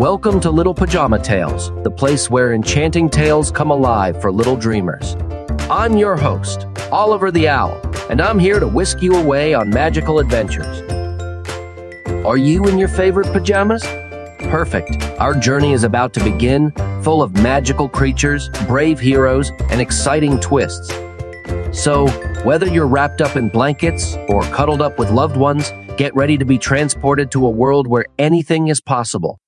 Welcome to Little Pajama Tales, the place where enchanting tales come alive for little dreamers. I'm your host, Oliver the Owl, and I'm here to whisk you away on magical adventures. Are you in your favorite pajamas? Perfect. Our journey is about to begin, full of magical creatures, brave heroes, and exciting twists. So, whether you're wrapped up in blankets or cuddled up with loved ones, get ready to be transported to a world where anything is possible.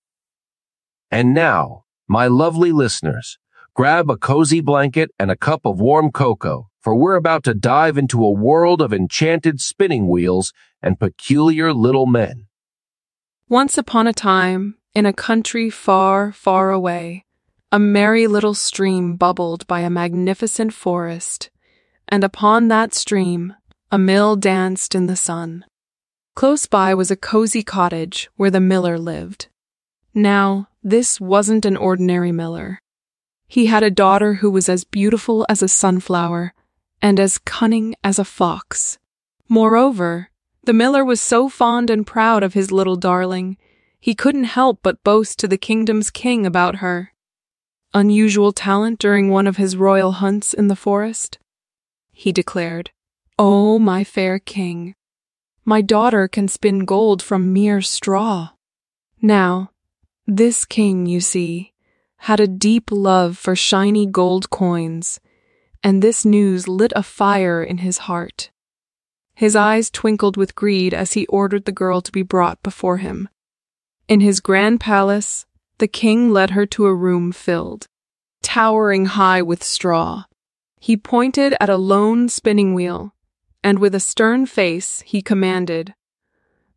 And now, my lovely listeners, grab a cozy blanket and a cup of warm cocoa, for we're about to dive into a world of enchanted spinning wheels and peculiar little men. Once upon a time, in a country far, far away, a merry little stream bubbled by a magnificent forest, and upon that stream a mill danced in the sun. Close by was a cozy cottage where the miller lived. Now, this wasn't an ordinary miller. He had a daughter who was as beautiful as a sunflower and as cunning as a fox. Moreover, the miller was so fond and proud of his little darling, he couldn't help but boast to the kingdom's king about her. Unusual talent during one of his royal hunts in the forest? He declared, Oh, my fair king, my daughter can spin gold from mere straw. Now, this king, you see, had a deep love for shiny gold coins, and this news lit a fire in his heart. His eyes twinkled with greed as he ordered the girl to be brought before him. In his grand palace, the king led her to a room filled, towering high with straw. He pointed at a lone spinning wheel, and with a stern face he commanded,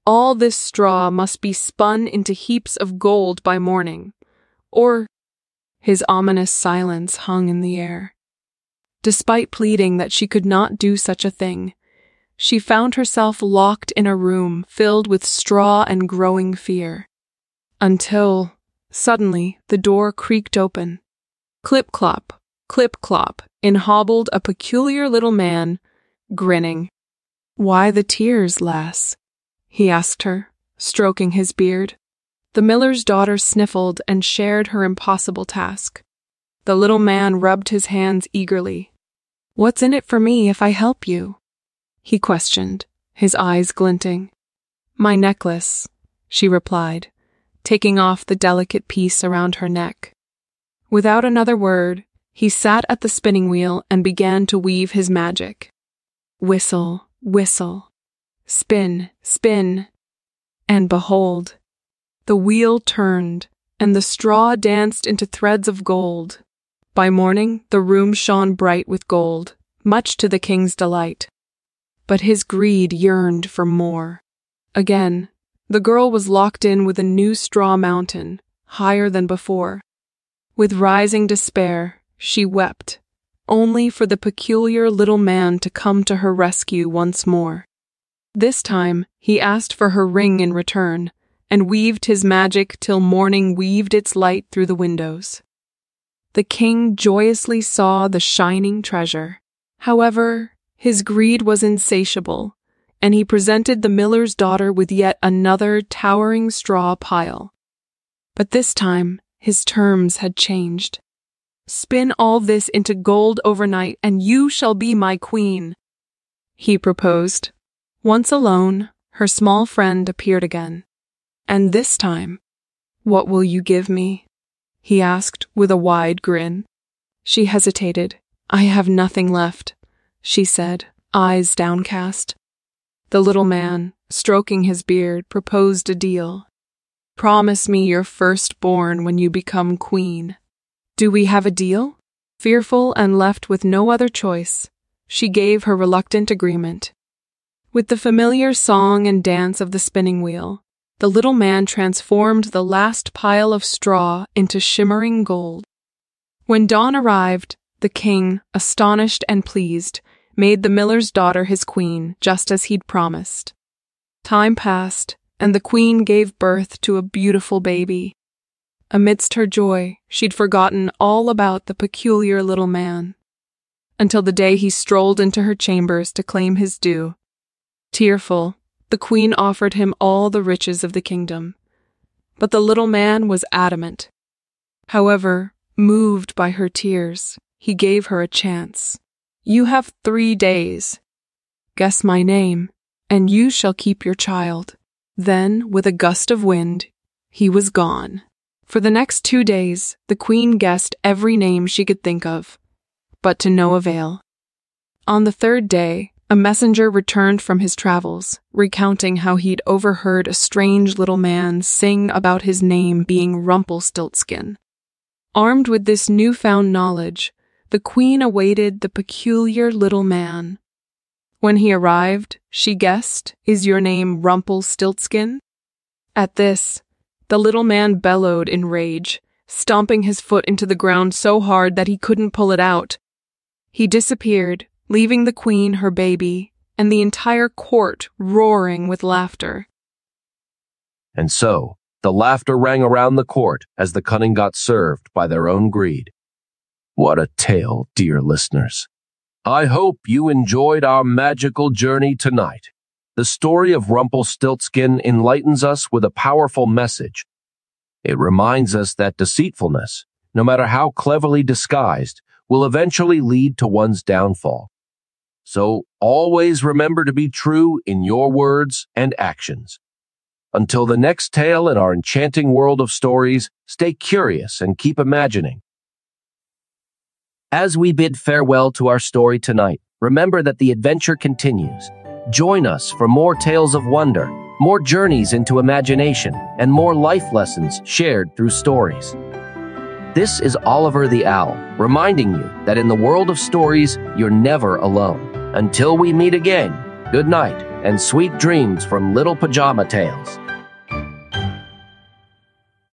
all this straw must be spun into heaps of gold by morning, or his ominous silence hung in the air. Despite pleading that she could not do such a thing, she found herself locked in a room filled with straw and growing fear. Until, suddenly, the door creaked open. Clip clop, clip clop, in hobbled a peculiar little man, grinning. Why the tears, lass? He asked her, stroking his beard. The miller's daughter sniffled and shared her impossible task. The little man rubbed his hands eagerly. What's in it for me if I help you? He questioned, his eyes glinting. My necklace, she replied, taking off the delicate piece around her neck. Without another word, he sat at the spinning wheel and began to weave his magic. Whistle, whistle, Spin, spin. And behold, the wheel turned, and the straw danced into threads of gold. By morning, the room shone bright with gold, much to the king's delight. But his greed yearned for more. Again, the girl was locked in with a new straw mountain, higher than before. With rising despair, she wept, only for the peculiar little man to come to her rescue once more. This time, he asked for her ring in return, and weaved his magic till morning weaved its light through the windows. The king joyously saw the shining treasure. However, his greed was insatiable, and he presented the miller's daughter with yet another towering straw pile. But this time, his terms had changed. Spin all this into gold overnight, and you shall be my queen, he proposed. Once alone, her small friend appeared again. And this time, what will you give me? he asked with a wide grin. She hesitated. I have nothing left, she said, eyes downcast. The little man, stroking his beard, proposed a deal. Promise me your firstborn when you become queen. Do we have a deal? Fearful and left with no other choice, she gave her reluctant agreement. With the familiar song and dance of the spinning wheel, the little man transformed the last pile of straw into shimmering gold. When dawn arrived, the king, astonished and pleased, made the miller's daughter his queen, just as he'd promised. Time passed, and the queen gave birth to a beautiful baby. Amidst her joy, she'd forgotten all about the peculiar little man. Until the day he strolled into her chambers to claim his due Tearful, the queen offered him all the riches of the kingdom. but the little man was adamant. However, moved by her tears, he gave her a chance. You have three days. Guess my name, and you shall keep your child. Then, with a gust of wind, he was gone. For the next two days, the queen guessed every name she could think of, but to no avail. On the third day, a messenger returned from his travels, recounting how he'd overheard a strange little man sing about his name being Rumpelstiltskin. Armed with this newfound knowledge, the queen awaited the peculiar little man. When he arrived, she guessed, Is your name Rumpelstiltskin? At this, the little man bellowed in rage, stomping his foot into the ground so hard that he couldn't pull it out. He disappeared, leaving the queen her baby and the entire court roaring with laughter. And so, the laughter rang around the court as the cunning got served by their own greed. What a tale, dear listeners. I hope you enjoyed our magical journey tonight. The story of Rumpelstiltskin enlightens us with a powerful message. It reminds us that deceitfulness, no matter how cleverly disguised, will eventually lead to one's downfall. So always remember to be true in your words and actions. Until the next tale in our enchanting world of stories, stay curious and keep imagining. As we bid farewell to our story tonight, remember that the adventure continues. Join us for more tales of wonder, more journeys into imagination, and more life lessons shared through stories. This is Oliver the Owl, reminding you that in the world of stories, you're never alone. Until we meet again, good night and sweet dreams from Little Pajama Tales.